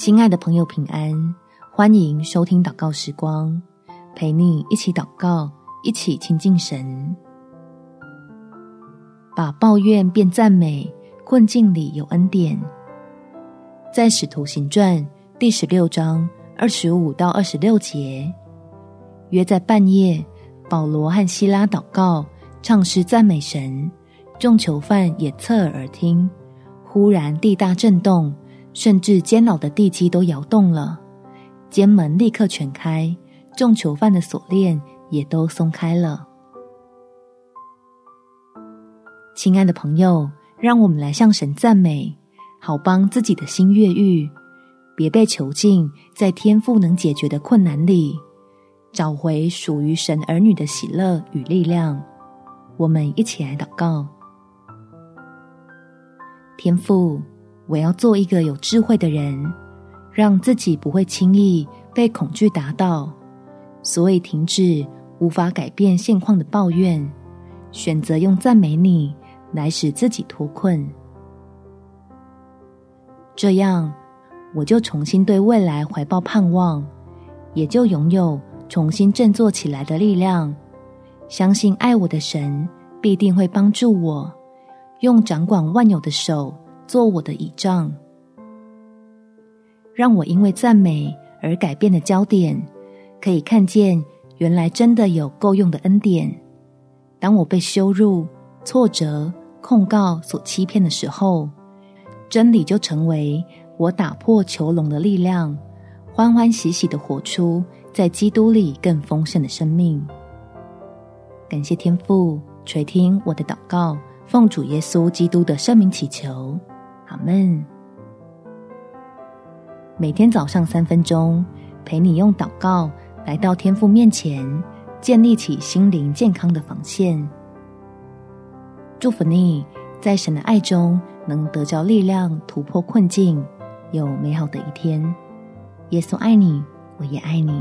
亲爱的朋友，平安！欢迎收听祷告时光，陪你一起祷告，一起亲近神。把抱怨变赞美，困境里有恩典。在使徒行传第十六章二十五到二十六节，约在半夜，保罗和希拉祷告，唱诗赞美神，众囚犯也侧耳而听。忽然地大震动。甚至监牢的地基都摇动了，监门立刻全开，众囚犯的锁链也都松开了。亲爱的朋友，让我们来向神赞美，好帮自己的心越狱，别被囚禁在天赋能解决的困难里，找回属于神儿女的喜乐与力量。我们一起来祷告，天赋。我要做一个有智慧的人，让自己不会轻易被恐惧打倒，所以停止无法改变现况的抱怨，选择用赞美你来使自己脱困。这样，我就重新对未来怀抱盼望，也就拥有重新振作起来的力量。相信爱我的神必定会帮助我，用掌管万有的手。做我的倚仗，让我因为赞美而改变的焦点，可以看见原来真的有够用的恩典。当我被羞辱、挫折、控告所欺骗的时候，真理就成为我打破囚笼的力量，欢欢喜喜的活出在基督里更丰盛的生命。感谢天父垂听我的祷告，奉主耶稣基督的圣名祈求。阿门。每天早上三分钟，陪你用祷告来到天父面前，建立起心灵健康的防线。祝福你在神的爱中能得着力量，突破困境，有美好的一天。耶稣爱你，我也爱你。